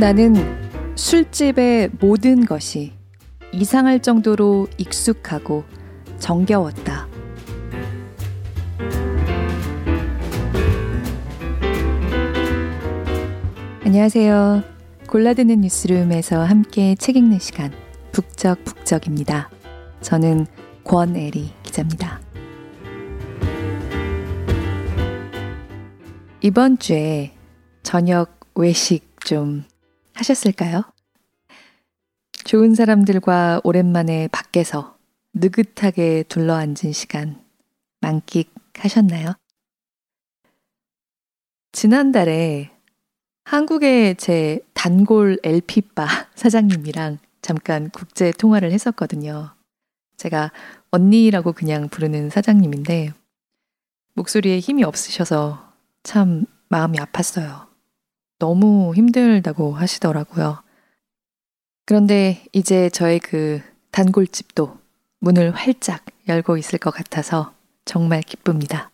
나는 술집의 모든 것이 이상할 정도로 익숙하고 정겨웠다. 안녕하세요. 골라드는 뉴스룸에서 함께 책 읽는 시간 북적북적입니다. 저는 권애리 기자입니다. 이번 주에 저녁 외식 좀 하셨을까요? 좋은 사람들과 오랜만에 밖에서 느긋하게 둘러앉은 시간 만끽하셨나요? 지난달에 한국의 제 단골 LP바 사장님이랑 잠깐 국제 통화를 했었거든요. 제가 언니라고 그냥 부르는 사장님인데 목소리에 힘이 없으셔서 참 마음이 아팠어요. 너무 힘들다고 하시더라고요. 그런데 이제 저의 그 단골집도 문을 활짝 열고 있을 것 같아서 정말 기쁩니다.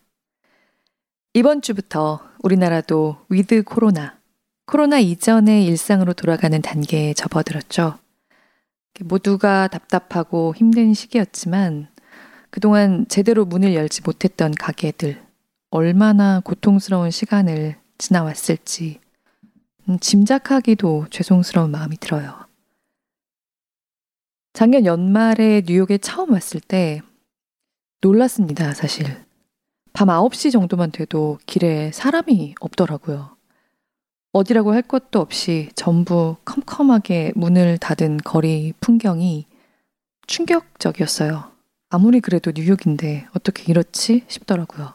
이번 주부터 우리나라도 위드 코로나, 코로나 이전의 일상으로 돌아가는 단계에 접어들었죠. 모두가 답답하고 힘든 시기였지만 그동안 제대로 문을 열지 못했던 가게들, 얼마나 고통스러운 시간을 지나왔을지 음, 짐작하기도 죄송스러운 마음이 들어요. 작년 연말에 뉴욕에 처음 왔을 때 놀랐습니다, 사실. 밤 9시 정도만 돼도 길에 사람이 없더라고요. 어디라고 할 것도 없이 전부 컴컴하게 문을 닫은 거리 풍경이 충격적이었어요. 아무리 그래도 뉴욕인데 어떻게 이렇지 싶더라고요.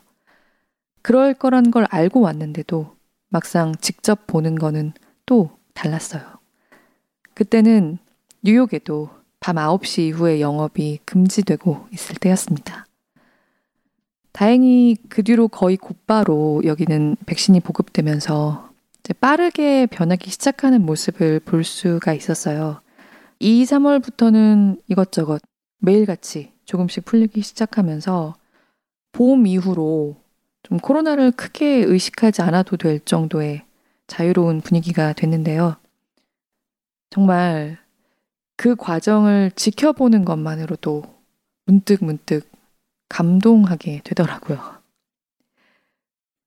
그럴 거란 걸 알고 왔는데도 막상 직접 보는 거는 또 달랐어요. 그때는 뉴욕에도 밤 9시 이후에 영업이 금지되고 있을 때였습니다. 다행히 그 뒤로 거의 곧바로 여기는 백신이 보급되면서 빠르게 변하기 시작하는 모습을 볼 수가 있었어요. 2, 3월부터는 이것저것 매일같이 조금씩 풀리기 시작하면서 봄 이후로 좀 코로나를 크게 의식하지 않아도 될 정도의 자유로운 분위기가 됐는데요. 정말 그 과정을 지켜보는 것만으로도 문득 문득 감동하게 되더라고요.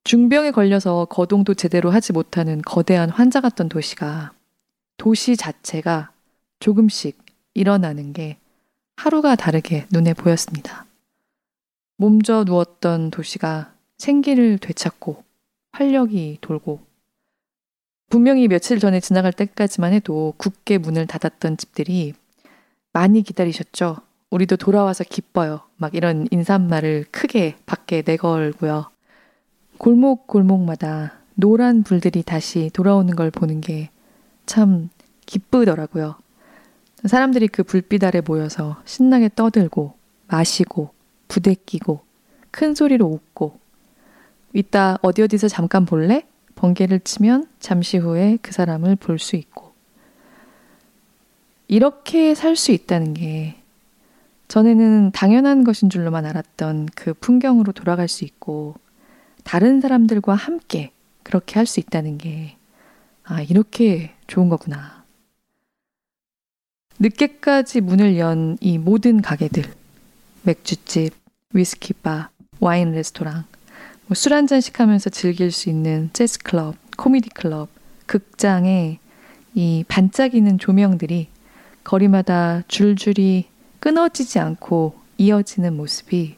중병에 걸려서 거동도 제대로 하지 못하는 거대한 환자 같던 도시가 도시 자체가 조금씩 일어나는 게 하루가 다르게 눈에 보였습니다. 몸져 누웠던 도시가 생기를 되찾고 활력이 돌고 분명히 며칠 전에 지나갈 때까지만 해도 굳게 문을 닫았던 집들이 많이 기다리셨죠. 우리도 돌아와서 기뻐요. 막 이런 인사말을 크게 밖에 내걸고요. 골목 골목마다 노란 불들이 다시 돌아오는 걸 보는 게 참 기쁘더라고요. 사람들이 그 불빛 아래 모여서 신나게 떠들고 마시고 부대끼고 큰 소리로 웃고 이따 어디 어디서 잠깐 볼래? 번개를 치면 잠시 후에 그 사람을 볼 수 있고. 이렇게 살 수 있다는 게 전에는 당연한 것인 줄로만 알았던 그 풍경으로 돌아갈 수 있고 다른 사람들과 함께 그렇게 할 수 있다는 게 아, 이렇게 좋은 거구나. 늦게까지 문을 연 이 모든 가게들, 맥주집, 위스키바, 와인 레스토랑, 뭐 술한 잔씩 하면서 즐길 수 있는 재즈 클럽, 코미디 클럽, 극장에 이 반짝이는 조명들이 거리마다 줄줄이 끊어지지 않고 이어지는 모습이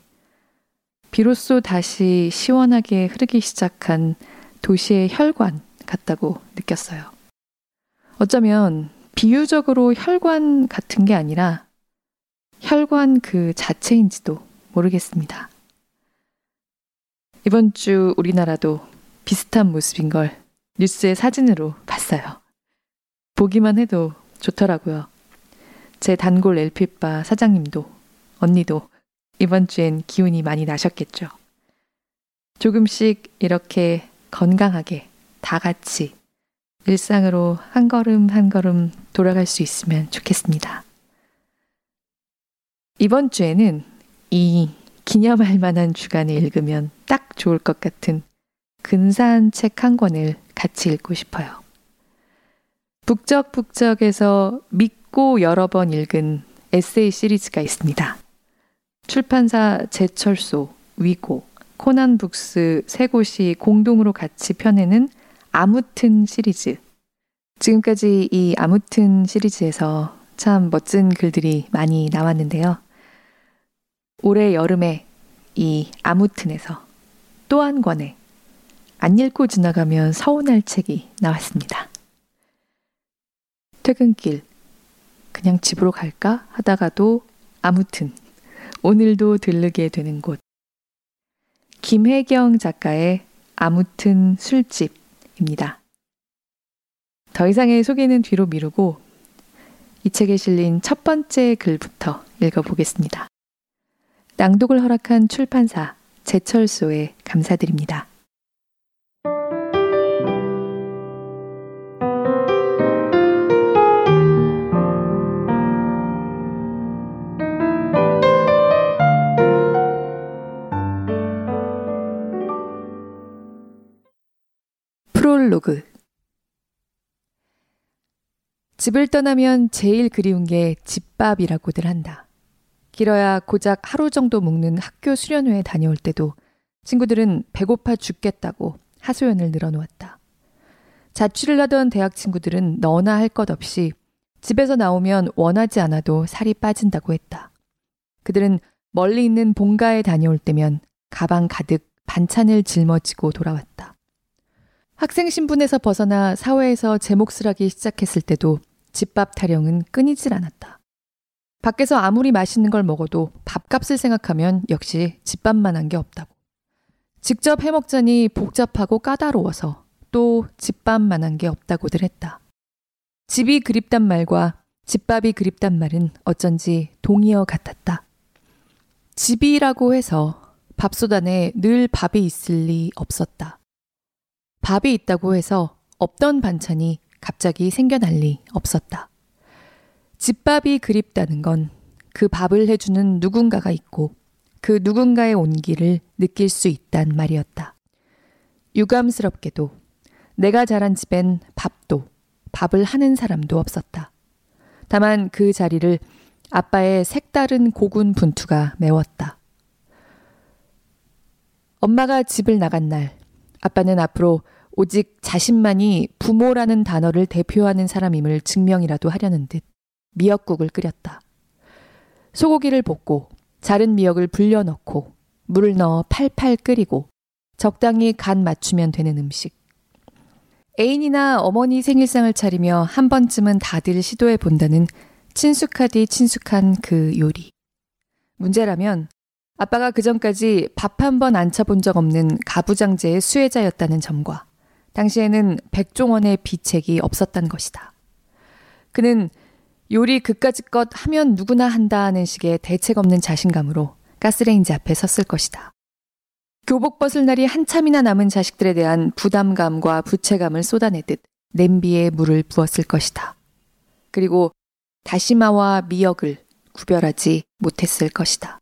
비로소 다시 시원하게 흐르기 시작한 도시의 혈관 같다고 느꼈어요. 어쩌면 비유적으로 혈관 같은 게 아니라 혈관 그 자체인지도 모르겠습니다. 이번 주 우리나라도 비슷한 모습인 걸 뉴스의 사진으로 봤어요. 보기만 해도 좋더라고요. 제 단골 LP바 사장님도, 언니도 이번 주엔 기운이 많이 나셨겠죠. 조금씩 이렇게 건강하게 다 같이 일상으로 한 걸음 한 걸음 돌아갈 수 있으면 좋겠습니다. 이번 주에는 이 기념할 만한 주간에 읽으면 딱 좋을 것 같은 근사한 책 한 권을 같이 읽고 싶어요. 북적북적에서 믿고 여러 번 읽은 에세이 시리즈가 있습니다. 출판사 제철소, 위고, 코난북스 세 곳이 공동으로 같이 펴내는 아무튼 시리즈. 지금까지 이 아무튼 시리즈에서 참 멋진 글들이 많이 나왔는데요. 올해 여름에 이 아무튼에서 또 한 권의 안 읽고 지나가면 서운할 책이 나왔습니다. 퇴근길, 그냥 집으로 갈까 하다가도 아무튼 오늘도 들르게 되는 곳. 김혜경 작가의 아무튼 술집입니다. 더 이상의 소개는 뒤로 미루고 이 책에 실린 첫 번째 글부터 읽어보겠습니다. 낭독을 허락한 출판사 제철소에 감사드립니다. 프롤로그 집을 떠나면 제일 그리운 게 집밥이라고들 한다. 길어야 고작 하루 정도 묵는 학교 수련회에 다녀올 때도 친구들은 배고파 죽겠다고 하소연을 늘어놓았다. 자취를 하던 대학 친구들은 너나 할 것 없이 집에서 나오면 원하지 않아도 살이 빠진다고 했다. 그들은 멀리 있는 본가에 다녀올 때면 가방 가득 반찬을 짊어지고 돌아왔다. 학생 신분에서 벗어나 사회에서 제 몫을 하기 시작했을 때도 집밥 타령은 끊이질 않았다. 밖에서 아무리 맛있는 걸 먹어도 밥값을 생각하면 역시 집밥만한 게 없다고. 직접 해먹자니 복잡하고 까다로워서 또 집밥만한 게 없다고들 했다. 집이 그립단 말과 집밥이 그립단 말은 어쩐지 동의어 같았다. 집이라고 해서 밥솥 안에 늘 밥이 있을 리 없었다. 밥이 있다고 해서 없던 반찬이 갑자기 생겨날 리 없었다. 집밥이 그립다는 건 그 밥을 해주는 누군가가 있고 그 누군가의 온기를 느낄 수 있단 말이었다. 유감스럽게도 내가 자란 집엔 밥도 밥을 하는 사람도 없었다. 다만 그 자리를 아빠의 색다른 고군 분투가 메웠다. 엄마가 집을 나간 날, 아빠는 앞으로 오직 자신만이 부모라는 단어를 대표하는 사람임을 증명이라도 하려는 듯 미역국을 끓였다. 소고기를 볶고 자른 미역을 불려 넣고 물을 넣어 팔팔 끓이고 적당히 간 맞추면 되는 음식. 애인이나 어머니 생일상을 차리며 한 번쯤은 다들 시도해 본다는 친숙하디 친숙한 그 요리. 문제라면 아빠가 그 전까지 밥 한 번 안 차본 적 없는 가부장제의 수혜자였다는 점과 당시에는 백종원의 비책이 없었던 것이다. 그는 요리 그까짓 것 하면 누구나 한다는 식의 대책 없는 자신감으로 가스레인지 앞에 섰을 것이다. 교복 벗을 날이 한참이나 남은 자식들에 대한 부담감과 부채감을 쏟아내듯 냄비에 물을 부었을 것이다. 그리고 다시마와 미역을 구별하지 못했을 것이다.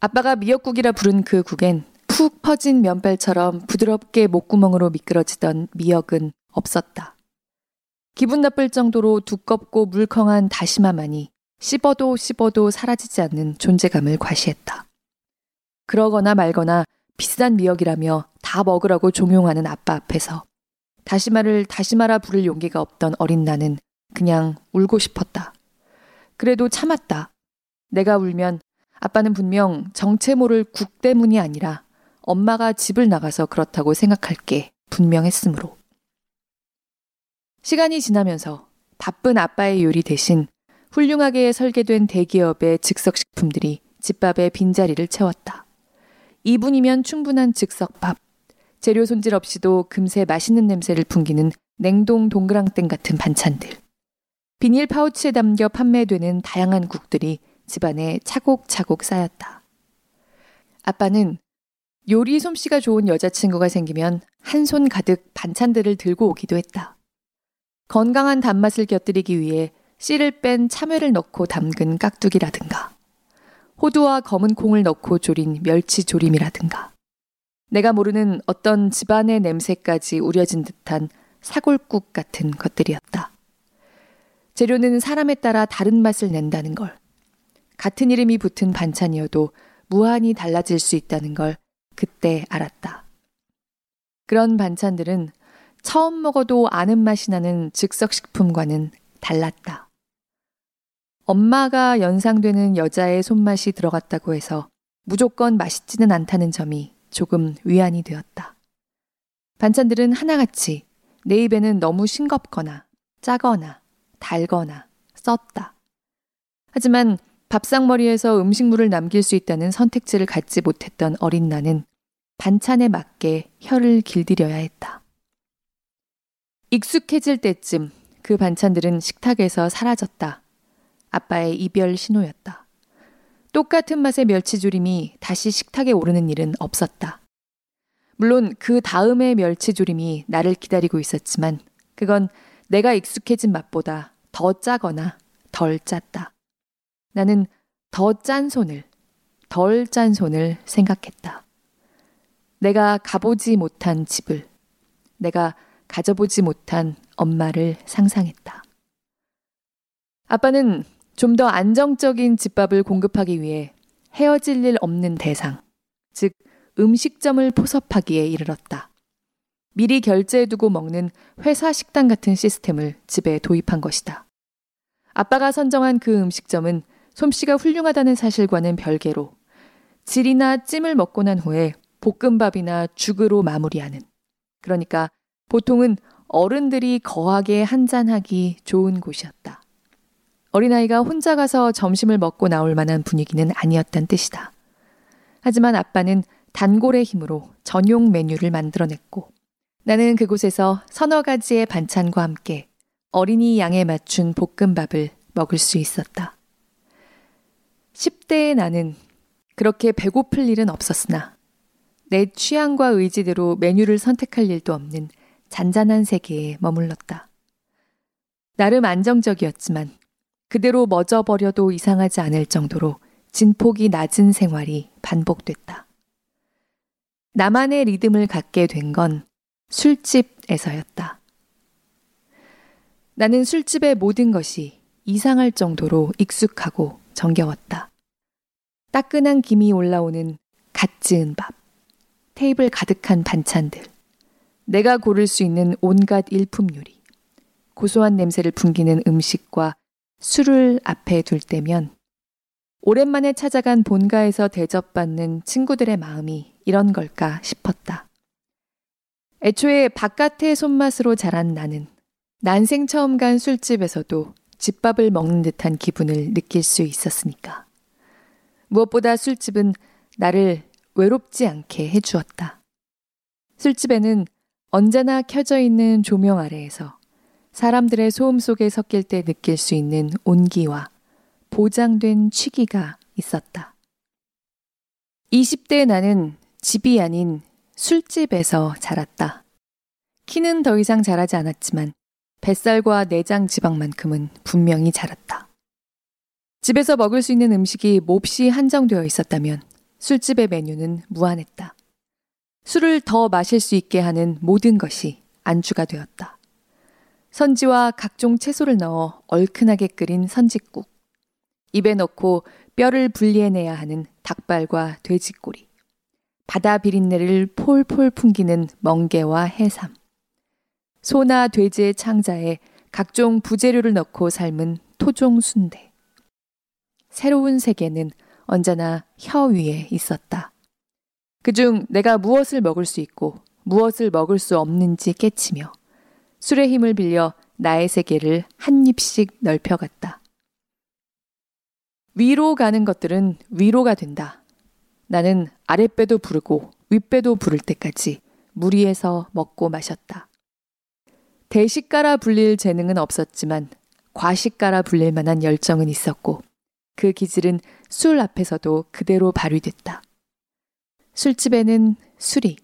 아빠가 미역국이라 부른 그 국엔 푹 퍼진 면발처럼 부드럽게 목구멍으로 미끄러지던 미역은 없었다. 기분 나쁠 정도로 두껍고 물컹한 다시마만이 씹어도 씹어도 사라지지 않는 존재감을 과시했다. 그러거나 말거나 비싼 미역이라며 다 먹으라고 종용하는 아빠 앞에서 다시마를 다시마라 부를 용기가 없던 어린 나는 그냥 울고 싶었다. 그래도 참았다. 내가 울면 아빠는 분명 정체 모를 국 때문이 아니라 엄마가 집을 나가서 그렇다고 생각할 게 분명했으므로. 시간이 지나면서 바쁜 아빠의 요리 대신 훌륭하게 설계된 대기업의 즉석식품들이 집밥의 빈자리를 채웠다. 2분이면 충분한 즉석밥. 재료 손질 없이도 금세 맛있는 냄새를 풍기는 냉동 동그랑땡 같은 반찬들. 비닐 파우치에 담겨 판매되는 다양한 국들이 집안에 차곡차곡 쌓였다. 아빠는 요리 솜씨가 좋은 여자친구가 생기면 한 손 가득 반찬들을 들고 오기도 했다. 건강한 단맛을 곁들이기 위해 씨를 뺀 참외를 넣고 담근 깍두기라든가, 호두와 검은 콩을 넣고 조린 멸치 조림이라든가, 내가 모르는 어떤 집안의 냄새까지 우려진 듯한 사골국 같은 것들이었다. 재료는 사람에 따라 다른 맛을 낸다는 걸, 같은 이름이 붙은 반찬이어도 무한히 달라질 수 있다는 걸 그때 알았다. 그런 반찬들은 처음 먹어도 아는 맛이 나는 즉석식품과는 달랐다. 엄마가 연상되는 여자의 손맛이 들어갔다고 해서 무조건 맛있지는 않다는 점이 조금 위안이 되었다. 반찬들은 하나같이 내 입에는 너무 싱겁거나 짜거나 달거나 썼다. 하지만 밥상머리에서 음식물을 남길 수 있다는 선택지를 갖지 못했던 어린 나는 반찬에 맞게 혀를 길들여야 했다. 익숙해질 때쯤 그 반찬들은 식탁에서 사라졌다. 아빠의 이별 신호였다. 똑같은 맛의 멸치조림이 다시 식탁에 오르는 일은 없었다. 물론 그 다음의 멸치조림이 나를 기다리고 있었지만 그건 내가 익숙해진 맛보다 더 짜거나 덜 짰다. 나는 더 짠 손을, 덜 짠 손을 생각했다. 내가 가보지 못한 집을, 내가 가져보지 못한 엄마를 상상했다. 아빠는 좀 더 안정적인 집밥을 공급하기 위해 헤어질 일 없는 대상, 즉 음식점을 포섭하기에 이르렀다. 미리 결제해두고 먹는 회사 식당 같은 시스템을 집에 도입한 것이다. 아빠가 선정한 그 음식점은 솜씨가 훌륭하다는 사실과는 별개로 질이나 찜을 먹고 난 후에 볶음밥이나 죽으로 마무리하는 그러니까 보통은 어른들이 거하게 한잔하기 좋은 곳이었다. 어린아이가 혼자 가서 점심을 먹고 나올 만한 분위기는 아니었단 뜻이다. 하지만 아빠는 단골의 힘으로 전용 메뉴를 만들어냈고 나는 그곳에서 서너 가지의 반찬과 함께 어린이 양에 맞춘 볶음밥을 먹을 수 있었다. 10대의 나는 그렇게 배고플 일은 없었으나 내 취향과 의지대로 메뉴를 선택할 일도 없는 잔잔한 세계에 머물렀다. 나름 안정적이었지만 그대로 멎어버려도 이상하지 않을 정도로 진폭이 낮은 생활이 반복됐다. 나만의 리듬을 갖게 된 건 술집에서였다. 나는 술집의 모든 것이 이상할 정도로 익숙하고 정겨웠다. 따끈한 김이 올라오는 갓 지은 밥, 테이블 가득한 반찬들, 내가 고를 수 있는 온갖 일품 요리, 고소한 냄새를 풍기는 음식과 술을 앞에 둘 때면 오랜만에 찾아간 본가에서 대접받는 친구들의 마음이 이런 걸까 싶었다. 애초에 바깥의 손맛으로 자란 나는 난생 처음 간 술집에서도 집밥을 먹는 듯한 기분을 느낄 수 있었으니까. 무엇보다 술집은 나를 외롭지 않게 해주었다. 술집에는 언제나 켜져 있는 조명 아래에서 사람들의 소음 속에 섞일 때 느낄 수 있는 온기와 보장된 취기가 있었다. 20대 나는 집이 아닌 술집에서 자랐다. 키는 더 이상 자라지 않았지만 뱃살과 내장 지방만큼은 분명히 자랐다. 집에서 먹을 수 있는 음식이 몹시 한정되어 있었다면 술집의 메뉴는 무한했다. 술을 더 마실 수 있게 하는 모든 것이 안주가 되었다. 선지와 각종 채소를 넣어 얼큰하게 끓인 선지국. 입에 넣고 뼈를 분리해내야 하는 닭발과 돼지꼬리. 바다 비린내를 폴폴 풍기는 멍게와 해삼. 소나 돼지의 창자에 각종 부재료를 넣고 삶은 토종 순대. 새로운 세계는 언제나 혀 위에 있었다. 그중 내가 무엇을 먹을 수 있고 무엇을 먹을 수 없는지 깨치며 술의 힘을 빌려 나의 세계를 한 입씩 넓혀갔다. 위로 가는 것들은 위로가 된다. 나는 아랫배도 부르고 윗배도 부를 때까지 무리해서 먹고 마셨다. 대식가라 불릴 재능은 없었지만 과식가라 불릴 만한 열정은 있었고 그 기질은 술 앞에서도 그대로 발휘됐다. 술집에는 술이,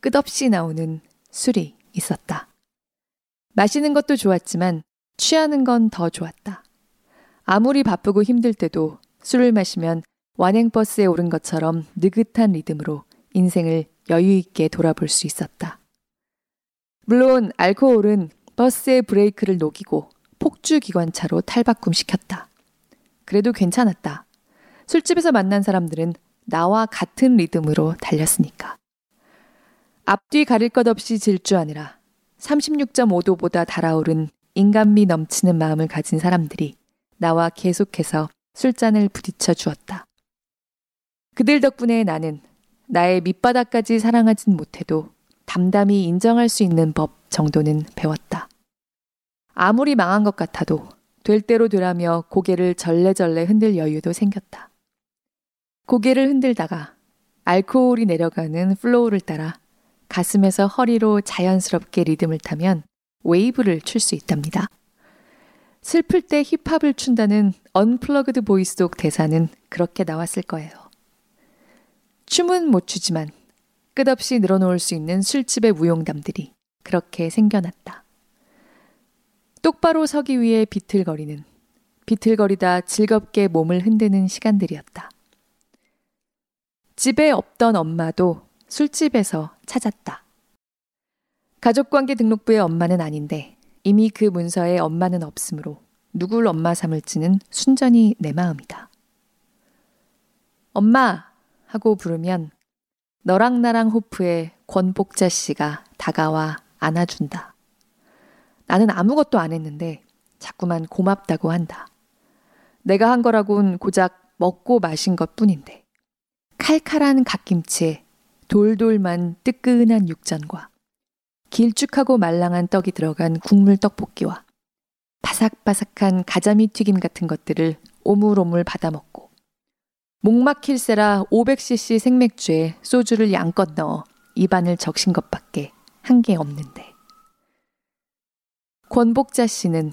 끝없이 나오는 술이 있었다. 마시는 것도 좋았지만 취하는 건 더 좋았다. 아무리 바쁘고 힘들 때도 술을 마시면 완행버스에 오른 것처럼 느긋한 리듬으로 인생을 여유 있게 돌아볼 수 있었다. 물론 알코올은 버스의 브레이크를 녹이고 폭주 기관차로 탈바꿈시켰다. 그래도 괜찮았다. 술집에서 만난 사람들은 나와 같은 리듬으로 달렸으니까. 앞뒤 가릴 것 없이 질주하느라 36.5도보다 달아오른 인간미 넘치는 마음을 가진 사람들이 나와 계속해서 술잔을 부딪혀 주었다. 그들 덕분에 나는 나의 밑바닥까지 사랑하진 못해도 담담히 인정할 수 있는 법 정도는 배웠다. 아무리 망한 것 같아도 될 대로 되라며 고개를 절레절레 흔들 여유도 생겼다. 고개를 흔들다가 알코올이 내려가는 flow를 따라 가슴에서 허리로 자연스럽게 리듬을 타면 웨이브를 출 수 있답니다. 슬플 때 힙합을 춘다는 언플러그드 보이 속 대사는 그렇게 나왔을 거예요. 춤은 못 추지만 끝없이 늘어놓을 수 있는 술집의 무용담들이 그렇게 생겨났다. 똑바로 서기 위해 비틀거리는, 비틀거리다 즐겁게 몸을 흔드는 시간들이었다. 집에 없던 엄마도 술집에서 찾았다. 가족관계 등록부의 엄마는 아닌데 이미 그 문서에 엄마는 없으므로 누굴 엄마 삼을지는 순전히 내 마음이다. 엄마! 하고 부르면 너랑 나랑 호프의 권복자 씨가 다가와 안아준다. 나는 아무것도 안 했는데 자꾸만 고맙다고 한다. 내가 한 거라곤 고작 먹고 마신 것 뿐인데. 칼칼한 갓김치에 돌돌만 뜨끈한 육전과 길쭉하고 말랑한 떡이 들어간 국물 떡볶이와 바삭바삭한 가자미 튀김 같은 것들을 오물오물 받아먹고 목 막힐세라 500cc 생맥주에 소주를 양껏 넣어 입안을 적신 것밖에 한 게 없는데. 권복자 씨는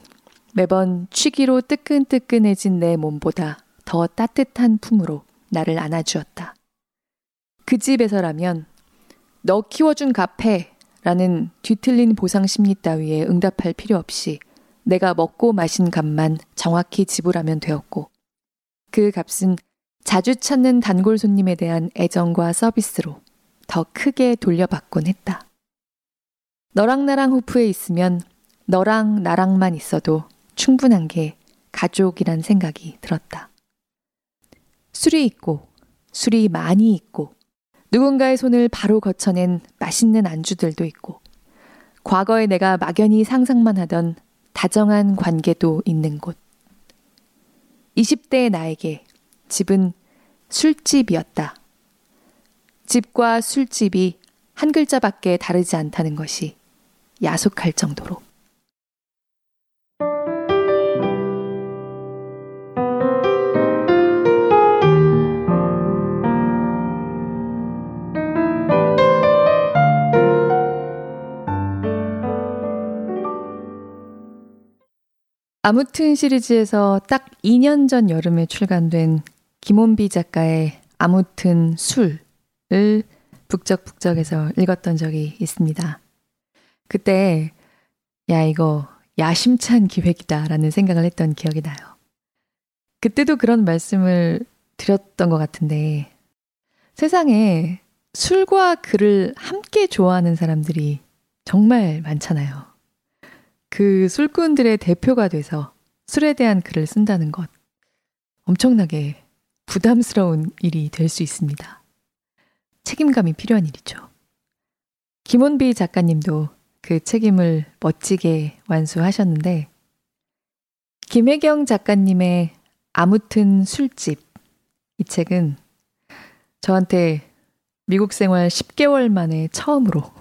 매번 취기로 뜨끈뜨끈해진 내 몸보다 더 따뜻한 품으로 나를 안아주었다. 그 집에서라면 너 키워준 갚해 라는 뒤틀린 보상 심리 따위에 응답할 필요 없이 내가 먹고 마신 값만 정확히 지불하면 되었고 그 값은 자주 찾는 단골 손님에 대한 애정과 서비스로 더 크게 돌려받곤 했다. 너랑 나랑 호프에 있으면 너랑 나랑만 있어도 충분한 게 가족이란 생각이 들었다. 술이 있고, 술이 많이 있고, 누군가의 손을 바로 거쳐낸 맛있는 안주들도 있고, 과거에 내가 막연히 상상만 하던 다정한 관계도 있는 곳. 20대의 나에게 집은 술집이었다. 집과 술집이 한 글자밖에 다르지 않다는 것이 야속할 정도로. 아무튼 시리즈에서 딱 2년 전 여름에 출간된 김원비 작가의 아무튼 술을 북적북적해서 읽었던 적이 있습니다. 그때 야 이거 야심찬 기획이다라는 생각을 했던 기억이 나요. 그때도 그런 말씀을 드렸던 것 같은데 세상에 술과 글을 함께 좋아하는 사람들이 정말 많잖아요. 그 술꾼들의 대표가 돼서 술에 대한 글을 쓴다는 것 엄청나게 부담스러운 일이 될 수 있습니다. 책임감이 필요한 일이죠. 김원비 작가님도 그 책임을 멋지게 완수하셨는데, 김혜경 작가님의 아무튼 술집, 이 책은 저한테 미국 생활 10개월 만에 처음으로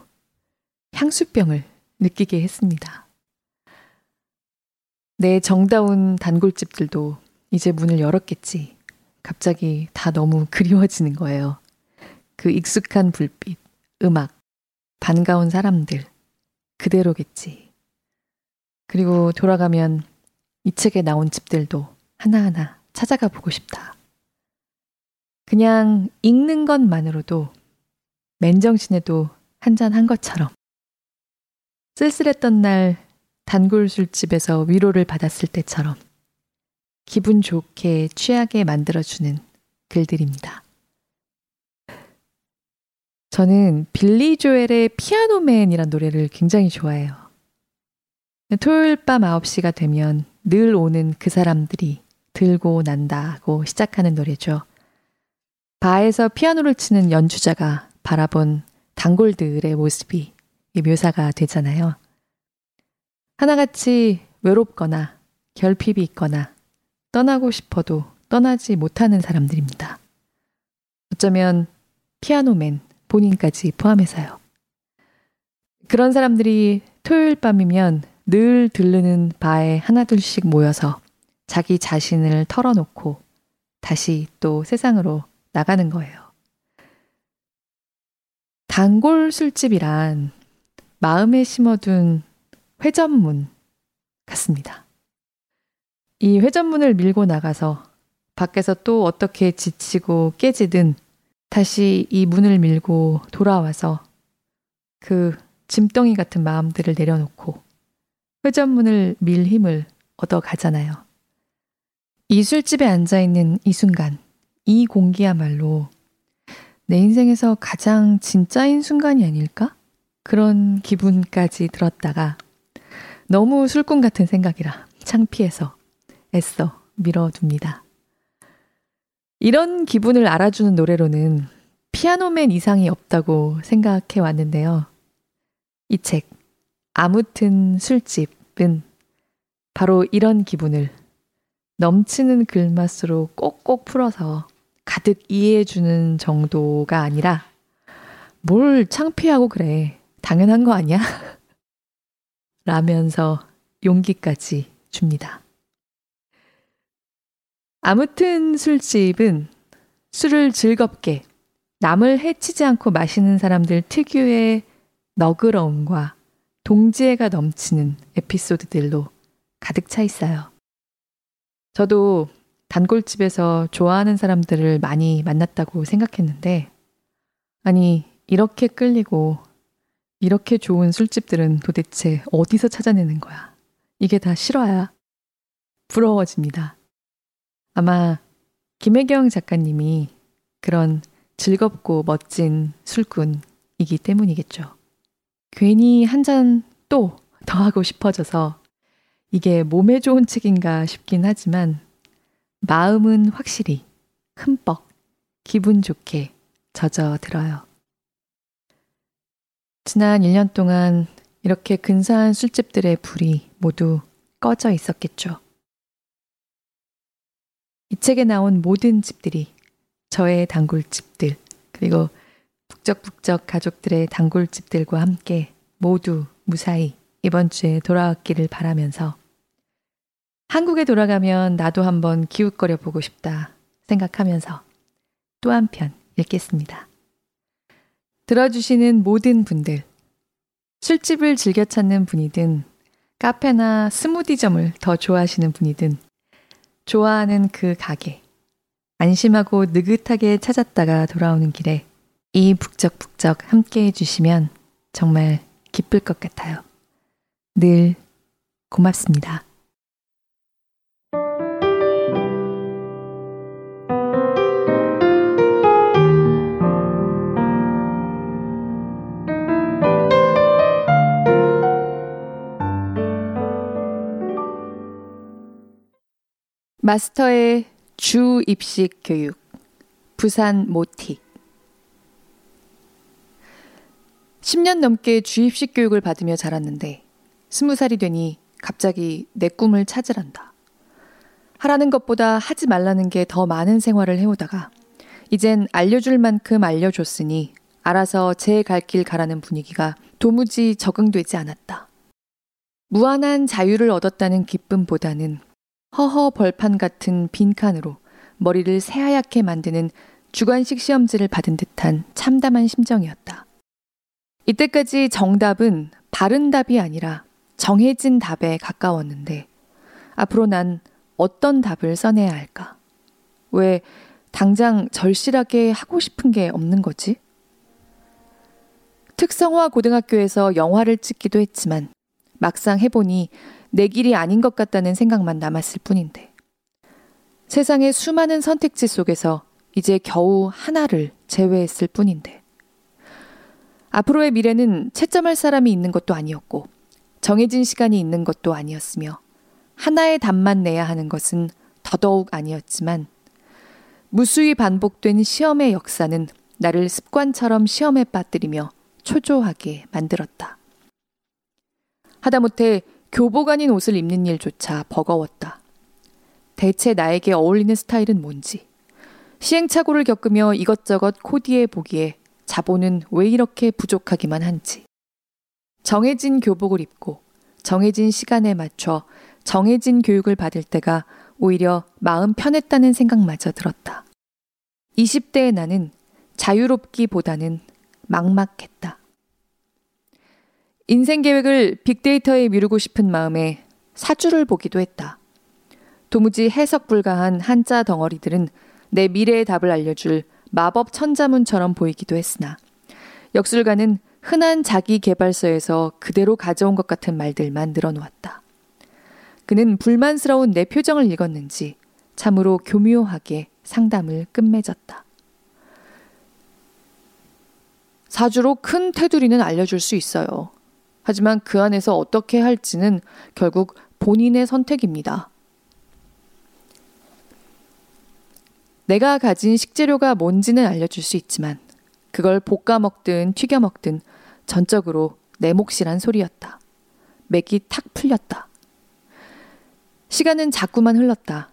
향수병을 느끼게 했습니다. 내 정다운 단골집들도 이제 문을 열었겠지. 갑자기 다 너무 그리워지는 거예요. 그 익숙한 불빛, 음악, 반가운 사람들, 그대로겠지. 그리고 돌아가면 이 책에 나온 집들도 하나하나 찾아가 보고 싶다. 그냥 읽는 것만으로도 맨정신에도 한 잔 한 것처럼 쓸쓸했던 날 단골 술집에서 위로를 받았을 때처럼 기분 좋게 취하게 만들어주는 글들입니다. 저는 빌리 조엘의 피아노맨이란 노래를 굉장히 좋아해요. 토요일 밤 9시가 되면 늘 오는 그 사람들이 들고 난다고 시작하는 노래죠. 바에서 피아노를 치는 연주자가 바라본 단골들의 모습이 묘사가 되잖아요. 하나같이 외롭거나 결핍이 있거나 떠나고 싶어도 떠나지 못하는 사람들입니다. 어쩌면 피아노맨 본인까지 포함해서요. 그런 사람들이 토요일 밤이면 늘 들르는 바에 하나둘씩 모여서 자기 자신을 털어놓고 다시 또 세상으로 나가는 거예요. 단골 술집이란 마음에 심어둔 회전문 같습니다. 이 회전문을 밀고 나가서 밖에서 또 어떻게 지치고 깨지든 다시 이 문을 밀고 돌아와서 그 짐덩이 같은 마음들을 내려놓고 회전문을 밀 힘을 얻어 가잖아요. 이 술집에 앉아 있는 이 순간, 이 공기야말로 내 인생에서 가장 진짜인 순간이 아닐까? 그런 기분까지 들었다가 너무 술꾼 같은 생각이라 창피해서 애써 밀어둡니다. 이런 기분을 알아주는 노래로는 피아노맨 이상이 없다고 생각해 왔는데요. 이 책, 아무튼 술집은 바로 이런 기분을 넘치는 글맛으로 꼭꼭 풀어서 가득 이해해주는 정도가 아니라 뭘 창피하고 그래. 당연한 거 아니야? 라면서 용기까지 줍니다. 아무튼 술집은 술을 즐겁게 남을 해치지 않고 마시는 사람들 특유의 너그러움과 동지애가 넘치는 에피소드들로 가득 차 있어요. 저도 단골집에서 좋아하는 사람들을 많이 만났다고 생각했는데, 아니, 이렇게 끌리고, 이렇게 좋은 술집들은 도대체 어디서 찾아내는 거야? 이게 다 실화야. 부러워집니다. 아마 김혜경 작가님이 그런 즐겁고 멋진 술꾼이기 때문이겠죠. 괜히 한 잔 또 더 하고 싶어져서 이게 몸에 좋은 책인가 싶긴 하지만 마음은 확실히 흠뻑 기분 좋게 젖어 들어요. 지난 1년 동안 이렇게 근사한 술집들의 불이 모두 꺼져 있었겠죠. 이 책에 나온 모든 집들이 저의 단골집들, 그리고 북적북적 가족들의 단골집들과 함께 모두 무사히 이번 주에 돌아왔기를 바라면서 한국에 돌아가면 나도 한번 기웃거려 보고 싶다 생각하면서 또 한편 읽겠습니다. 들어주시는 모든 분들, 술집을 즐겨 찾는 분이든 카페나 스무디점을 더 좋아하시는 분이든 좋아하는 그 가게. 안심하고 느긋하게 찾았다가 돌아오는 길에 이 북적북적 함께 해주시면 정말 기쁠 것 같아요. 늘 고맙습니다. 마스터의 주 입식 교육 부산 모티 10년 넘게 주 입식 교육을 받으며 자랐는데 20살이 되니 갑자기 내 꿈을 찾으란다. 하라는 것보다 하지 말라는 게 더 많은 생활을 해오다가 이젠 알려줄 만큼 알려줬으니 알아서 제 갈 길 가라는 분위기가 도무지 적응되지 않았다. 무한한 자유를 얻었다는 기쁨보다는 허허 벌판 같은 빈칸으로 머리를 새하얗게 만드는 주관식 시험지를 받은 듯한 참담한 심정이었다. 이때까지 정답은 바른 답이 아니라 정해진 답에 가까웠는데 앞으로 난 어떤 답을 써내야 할까? 왜 당장 절실하게 하고 싶은 게 없는 거지? 특성화 고등학교에서 영화를 찍기도 했지만 막상 해보니 내 길이 아닌 것 같다는 생각만 남았을 뿐인데. 세상의 수많은 선택지 속에서 이제 겨우 하나를 제외했을 뿐인데. 앞으로의 미래는 채점할 사람이 있는 것도 아니었고 정해진 시간이 있는 것도 아니었으며 하나의 답만 내야 하는 것은 더더욱 아니었지만 무수히 반복된 시험의 역사는 나를 습관처럼 시험에 빠뜨리며 초조하게 만들었다. 하다못해 교복 아닌 옷을 입는 일조차 버거웠다. 대체 나에게 어울리는 스타일은 뭔지, 시행착오를 겪으며 이것저것 코디해 보기에 자본은 왜 이렇게 부족하기만 한지. 정해진 교복을 입고 정해진 시간에 맞춰 정해진 교육을 받을 때가 오히려 마음 편했다는 생각마저 들었다. 20대의 나는 자유롭기보다는 막막했다. 인생 계획을 빅데이터에 미루고 싶은 마음에 사주를 보기도 했다. 도무지 해석 불가한 한자 덩어리들은 내 미래의 답을 알려줄 마법 천자문처럼 보이기도 했으나 역술가는 흔한 자기 개발서에서 그대로 가져온 것 같은 말들만 늘어놓았다. 그는 불만스러운 내 표정을 읽었는지 참으로 교묘하게 상담을 끝맺었다. 사주로 큰 테두리는 알려줄 수 있어요. 하지만 그 안에서 어떻게 할지는 결국 본인의 선택입니다. 내가 가진 식재료가 뭔지는 알려줄 수 있지만 그걸 볶아 먹든 튀겨 먹든 전적으로 내 몫이란 소리였다. 맥이 탁 풀렸다. 시간은 자꾸만 흘렀다.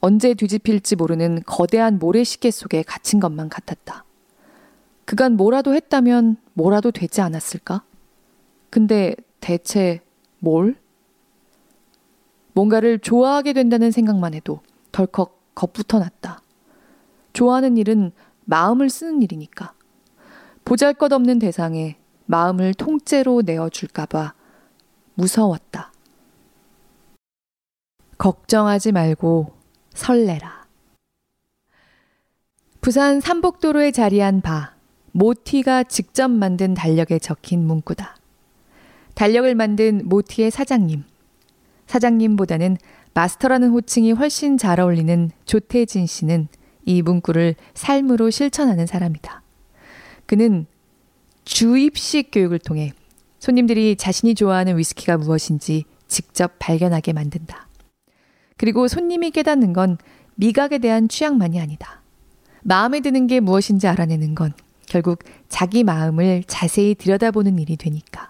언제 뒤집힐지 모르는 거대한 모래시계 속에 갇힌 것만 같았다. 그간 뭐라도 했다면 뭐라도 되지 않았을까? 근데 대체 뭘? 뭔가를 좋아하게 된다는 생각만 해도 덜컥 겁부터 났다. 좋아하는 일은 마음을 쓰는 일이니까. 보잘 것 없는 대상에 마음을 통째로 내어줄까봐 무서웠다. 걱정하지 말고 설레라. 부산 삼복도로에 자리한 바, 모티가 직접 만든 달력에 적힌 문구다. 달력을 만든 모티의 사장님. 사장님보다는 마스터라는 호칭이 훨씬 잘 어울리는 조태진 씨는 이 문구를 삶으로 실천하는 사람이다. 그는 주입식 교육을 통해 손님들이 자신이 좋아하는 위스키가 무엇인지 직접 발견하게 만든다. 그리고 손님이 깨닫는 건 미각에 대한 취향만이 아니다. 마음에 드는 게 무엇인지 알아내는 건 결국 자기 마음을 자세히 들여다보는 일이 되니까.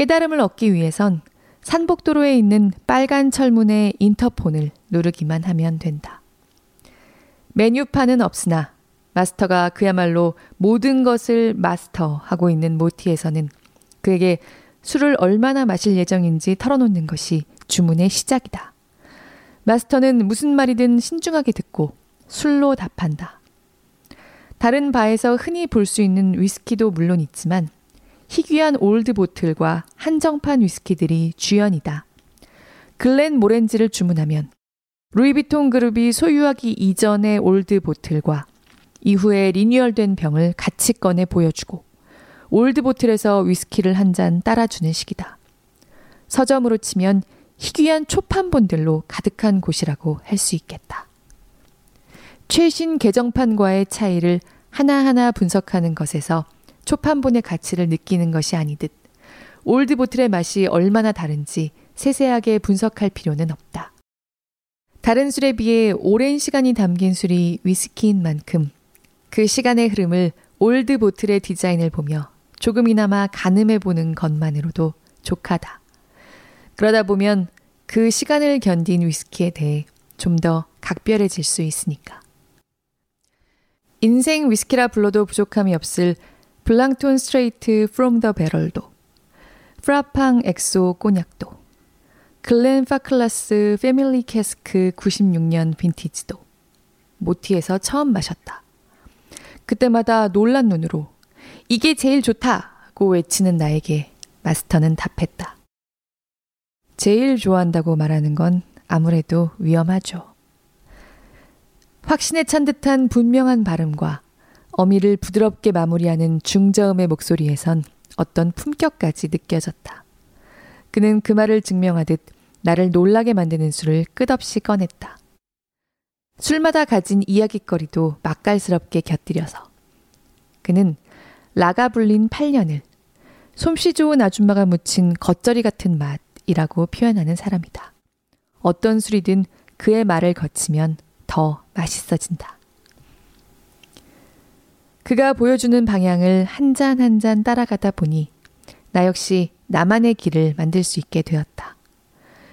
깨달음을 얻기 위해선 산복도로에 있는 빨간 철문의 인터폰을 누르기만 하면 된다. 메뉴판은 없으나 마스터가 그야말로 모든 것을 마스터하고 있는 모티에서는 그에게 술을 얼마나 마실 예정인지 털어놓는 것이 주문의 시작이다. 마스터는 무슨 말이든 신중하게 듣고 술로 답한다. 다른 바에서 흔히 볼 수 있는 위스키도 물론 있지만 희귀한 old bottle과 한정판 위스키들이 주연이다. 글렌 모렌지를 주문하면 루이비통 그룹이 소유하기 이전의 old bottle과 이후에 리뉴얼된 병을 같이 꺼내 보여주고 old bottle에서 위스키를 한 잔 따라주는 식이다. 서점으로 치면 희귀한 초판본들로 가득한 곳이라고 할 수 있겠다. 최신 개정판과의 차이를 하나하나 분석하는 것에서 초판본의 가치를 느끼는 것이 아니듯 old bottle의 맛이 얼마나 다른지 세세하게 분석할 필요는 없다. 다른 술에 비해 오랜 시간이 담긴 술이 위스키인 만큼 그 시간의 흐름을 old bottle의 디자인을 보며 조금이나마 가늠해 보는 것만으로도 족하다. 그러다 보면 그 시간을 견딘 위스키에 대해 좀 더 각별해질 수 있으니까. 인생 위스키라 불러도 부족함이 없을 블랑톤 스트레이트 프롬 더 베럴도, 프라팡 엑소 꼬냑도, 글렌 파클라스 패밀리 캐스크 96년 빈티지도 모티에서 처음 마셨다. 그때마다 놀란 눈으로 이게 제일 좋다고 외치는 나에게 마스터는 답했다. 제일 좋아한다고 말하는 건 아무래도 위험하죠. 확신에 찬 듯한 분명한 발음과 어미를 부드럽게 마무리하는 중저음의 목소리에선 어떤 품격까지 느껴졌다. 그는 그 말을 증명하듯 나를 놀라게 만드는 술을 끝없이 꺼냈다. 술마다 가진 이야기거리도 맛깔스럽게 곁들여서. 그는 라가 불린 8년을 솜씨 좋은 아줌마가 묻힌 겉절이 같은 맛이라고 표현하는 사람이다. 어떤 술이든 그의 말을 거치면 더 맛있어진다. 그가 보여주는 방향을 한 잔 한 잔 따라가다 보니 나 역시 나만의 길을 만들 수 있게 되었다.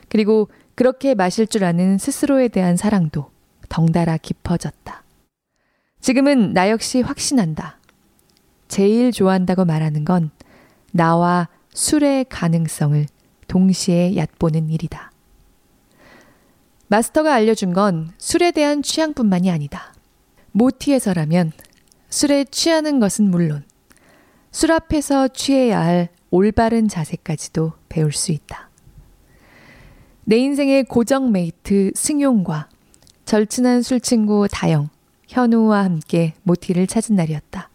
그리고 그렇게 마실 줄 아는 스스로에 대한 사랑도 덩달아 깊어졌다. 지금은 나 역시 확신한다. 제일 좋아한다고 말하는 건 나와 술의 가능성을 동시에 얕보는 일이다. 마스터가 알려준 건 술에 대한 취향뿐만이 아니다. 모티에서라면 술에 취하는 것은 물론 술 앞에서 취해야 할 올바른 자세까지도 배울 수 있다. 내 인생의 고정 mate 승용과 절친한 술친구 다영, 현우와 함께 모티를 찾은 날이었다.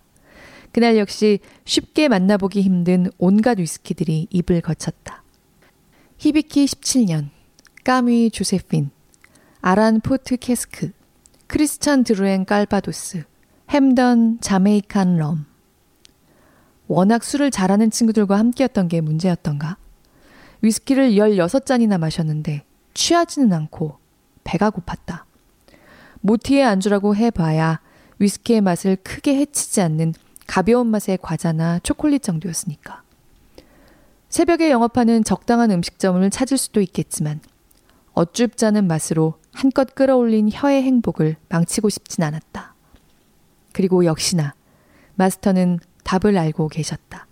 그날 역시 쉽게 만나보기 힘든 온갖 위스키들이 입을 거쳤다. 히비키 17년, 까미 조세핀, 아란 포트 캐스크, 크리스찬 드루엔 깔바도스, 햄던 자메이칸 럼. 워낙 술을 잘하는 친구들과 함께였던 게 문제였던가? 위스키를 16잔이나 마셨는데 취하지는 않고 배가 고팠다. 모티의 안주라고 해봐야 위스키의 맛을 크게 해치지 않는 가벼운 맛의 과자나 초콜릿 정도였으니까. 새벽에 영업하는 적당한 음식점을 찾을 수도 있겠지만 어쭙잖은 맛으로 한껏 끌어올린 혀의 행복을 망치고 싶진 않았다. 그리고 역시나 마스터는 답을 알고 계셨다.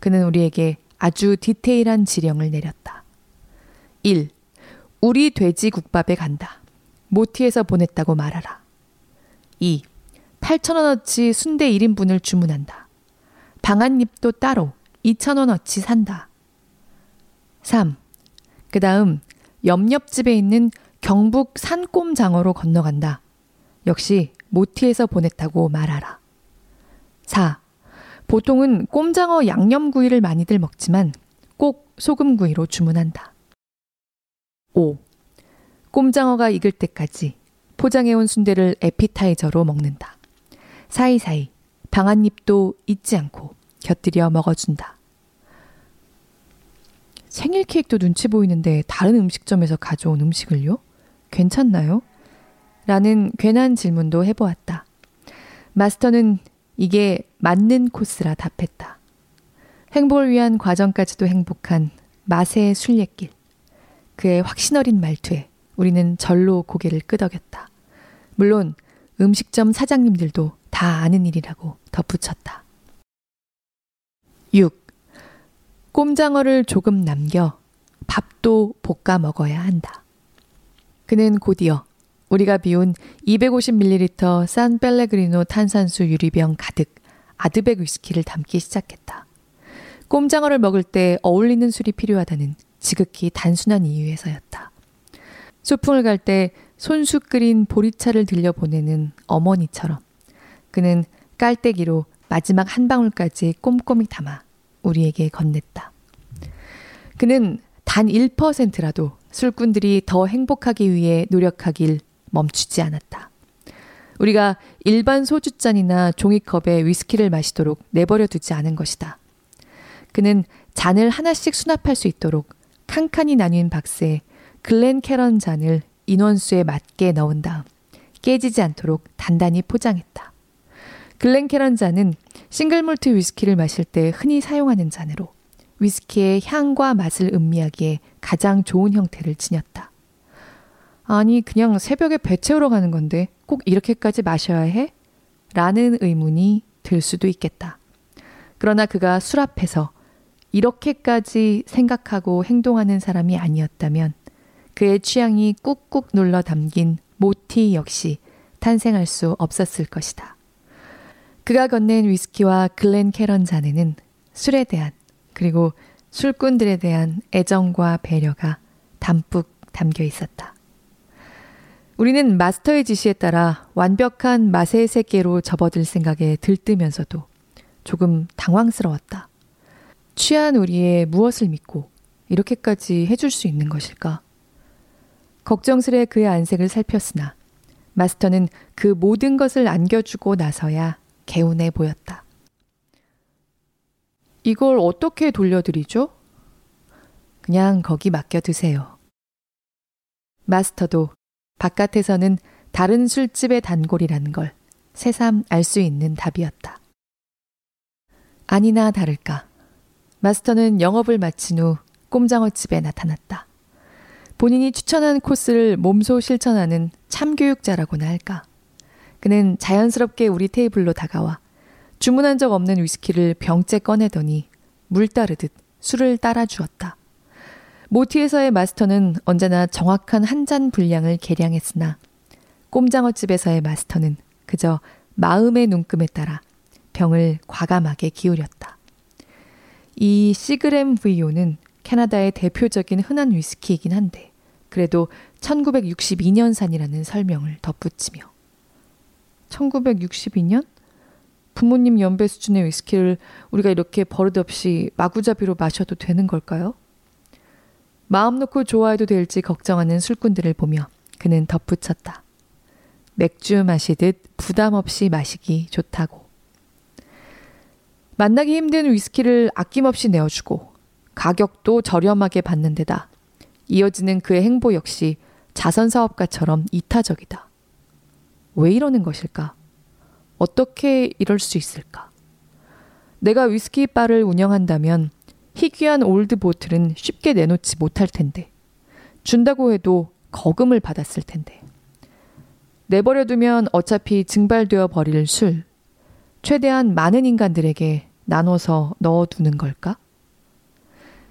그는 우리에게 아주 디테일한 지령을 내렸다. 1. 우리 돼지 국밥에 간다. 모티에서 보냈다고 말하라. 2. 8천원어치 순대 1인분을 주문한다. 방한잎도 따로 2천원어치 산다. 3. 그 다음 옆옆집에 있는 경북 산꼼장어로 건너간다. 역시 모티에서 보냈다고 말하라. 4. 보통은 꼼장어 양념구이를 많이들 먹지만 꼭 소금구이로 주문한다. 5. 꼼장어가 익을 때까지 포장해온 순대를 에피타이저로 먹는다. 사이사이 방한잎도 잊지 않고 곁들여 먹어준다. 생일 케이크도 눈치 보이는데 다른 음식점에서 가져온 음식을요? 괜찮나요? 라는 괜한 질문도 해보았다. 마스터는 이게 맞는 코스라 답했다. 행복을 위한 과정까지도 행복한 맛의 순례길. 그의 확신 어린 말투에 우리는 절로 고개를 끄덕였다. 물론 음식점 사장님들도 다 아는 일이라고 덧붙였다. 6. 꼼장어를 조금 남겨 밥도 볶아 먹어야 한다. 그는 곧이어 우리가 비운 250ml 산 펠레그리노 탄산수 유리병 가득 아드백 위스키를 담기 시작했다. 꼼장어를 먹을 때 어울리는 술이 필요하다는 지극히 단순한 이유에서였다. 소풍을 갈 때 손수 끓인 보리차를 들려보내는 어머니처럼 그는 깔때기로 마지막 한 방울까지 꼼꼼히 담아 우리에게 건넸다. 그는 단 1%라도 술꾼들이 더 행복하기 위해 노력하길 멈추지 않았다. 우리가 일반 소주잔이나 종이컵에 위스키를 마시도록 내버려 두지 않은 것이다. 그는 잔을 하나씩 수납할 수 있도록 칸칸이 나뉜 박스에 글렌 캐런 잔을 인원수에 맞게 넣은 다음 깨지지 않도록 단단히 포장했다. 글렌 캐런 잔은 싱글몰트 위스키를 마실 때 흔히 사용하는 잔으로 위스키의 향과 맛을 음미하기에 가장 좋은 형태를 지녔다. 아니, 그냥 새벽에 배 채우러 가는 건데 꼭 이렇게까지 마셔야 해? 라는 의문이 들 수도 있겠다. 그러나 그가 술 앞에서 이렇게까지 생각하고 행동하는 사람이 아니었다면 그의 취향이 꾹꾹 눌러 담긴 모티 역시 탄생할 수 없었을 것이다. 그가 건넨 위스키와 글렌 캐런 잔에는 술에 대한 그리고 술꾼들에 대한 애정과 배려가 담뿍 담겨 있었다. 우리는 마스터의 지시에 따라 완벽한 맛의 세계로 접어들 생각에 들뜨면서도 조금 당황스러웠다. 취한 우리의 무엇을 믿고 이렇게까지 해줄 수 있는 것일까? 걱정스레 그의 안색을 살폈으나 마스터는 그 모든 것을 안겨주고 나서야 개운해 보였다. 이걸 어떻게 돌려드리죠? 그냥 거기 맡겨두세요. 마스터도 바깥에서는 다른 술집의 단골이라는 걸 새삼 알 수 있는 답이었다. 아니나 다를까. 마스터는 영업을 마친 후 꼼장어집에 나타났다. 본인이 추천한 코스를 몸소 실천하는 참교육자라고나 할까. 그는 자연스럽게 우리 테이블로 다가와 주문한 적 없는 위스키를 병째 꺼내더니 물 따르듯 술을 따라 주었다. 모티에서의 마스터는 언제나 정확한 한 잔 분량을 계량했으나 꼼장어집에서의 마스터는 그저 마음의 눈금에 따라 병을 과감하게 기울였다. 이 시그램 VO는 캐나다의 대표적인 흔한 위스키이긴 한데 그래도 1962년산이라는 설명을 덧붙이며 1962년? 부모님 연배 수준의 위스키를 우리가 이렇게 버릇없이 마구잡이로 마셔도 되는 걸까요? 마음 놓고 좋아해도 될지 걱정하는 술꾼들을 보며 그는 덧붙였다. 맥주 마시듯 부담 없이 마시기 좋다고. 만나기 힘든 위스키를 아낌없이 내어주고 가격도 저렴하게 받는 데다 이어지는 그의 행보 역시 자선 사업가처럼 이타적이다. 왜 이러는 것일까? 어떻게 이럴 수 있을까? 내가 위스키 바를 운영한다면 희귀한 old bottle은 쉽게 내놓지 못할 텐데, 준다고 해도 거금을 받았을 텐데, 내버려두면 어차피 증발되어 버릴 술, 최대한 많은 인간들에게 나눠서 넣어두는 걸까?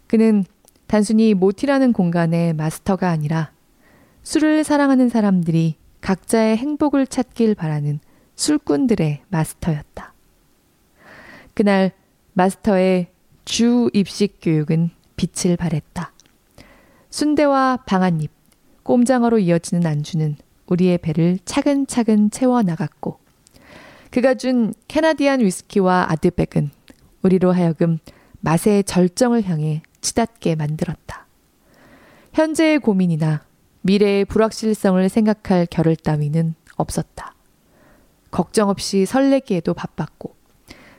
그는 단순히 모티라는 공간의 마스터가 아니라 술을 사랑하는 사람들이 각자의 행복을 찾길 바라는 술꾼들의 마스터였다. 그날 마스터의 주 입식 교육은 빛을 발했다. 순대와 방아잎, 꼼장어로 이어지는 안주는 우리의 배를 차근차근 채워 나갔고, 그가 준 캐나디안 위스키와 아드백은 우리로 하여금 맛의 절정을 향해 치닫게 만들었다. 현재의 고민이나 미래의 불확실성을 생각할 겨를 따위는 없었다. 걱정 없이 설레기에도 바빴고,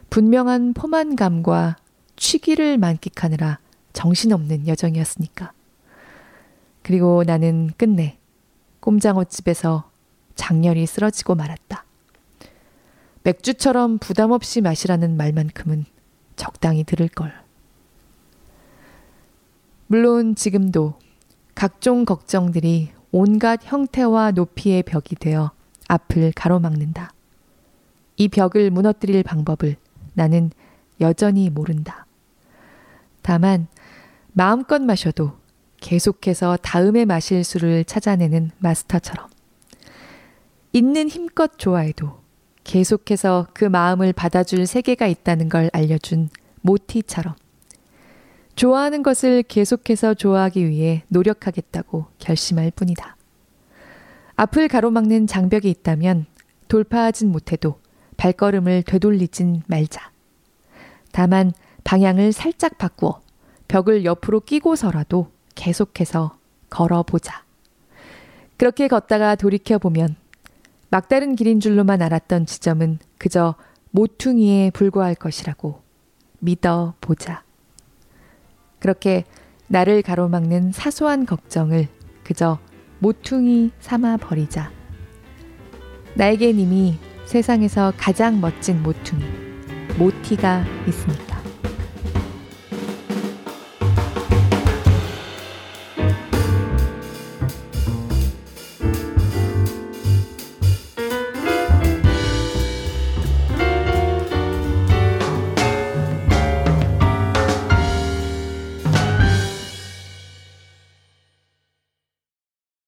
분명한 포만감과 취기를 만끽하느라 정신없는 여정이었으니까. 그리고 나는 끝내 꼼장어집에서 장렬히 쓰러지고 말았다. 맥주처럼 부담 없이 마시라는 말만큼은 적당히 들을 걸. 물론 지금도 각종 걱정들이 온갖 형태와 높이의 벽이 되어 앞을 가로막는다. 이 벽을 무너뜨릴 방법을 나는 여전히 모른다. 다만 마음껏 마셔도 계속해서 다음에 마실 술을 찾아내는 마스터처럼 있는 힘껏 좋아해도 계속해서 그 마음을 받아줄 세계가 있다는 걸 알려준 모티처럼 좋아하는 것을 계속해서 좋아하기 위해 노력하겠다고 결심할 뿐이다. 앞을 가로막는 장벽이 있다면 돌파하진 못해도 발걸음을 되돌리진 말자. 다만 방향을 살짝 바꾸어 벽을 옆으로 끼고서라도 계속해서 걸어보자. 그렇게 걷다가 돌이켜보면 막다른 길인 줄로만 알았던 지점은 그저 모퉁이에 불과할 것이라고 믿어보자. 그렇게 나를 가로막는 사소한 걱정을 그저 모퉁이 삼아 버리자. 나에겐 이미 세상에서 가장 멋진 모퉁이, 모티가 있습니다.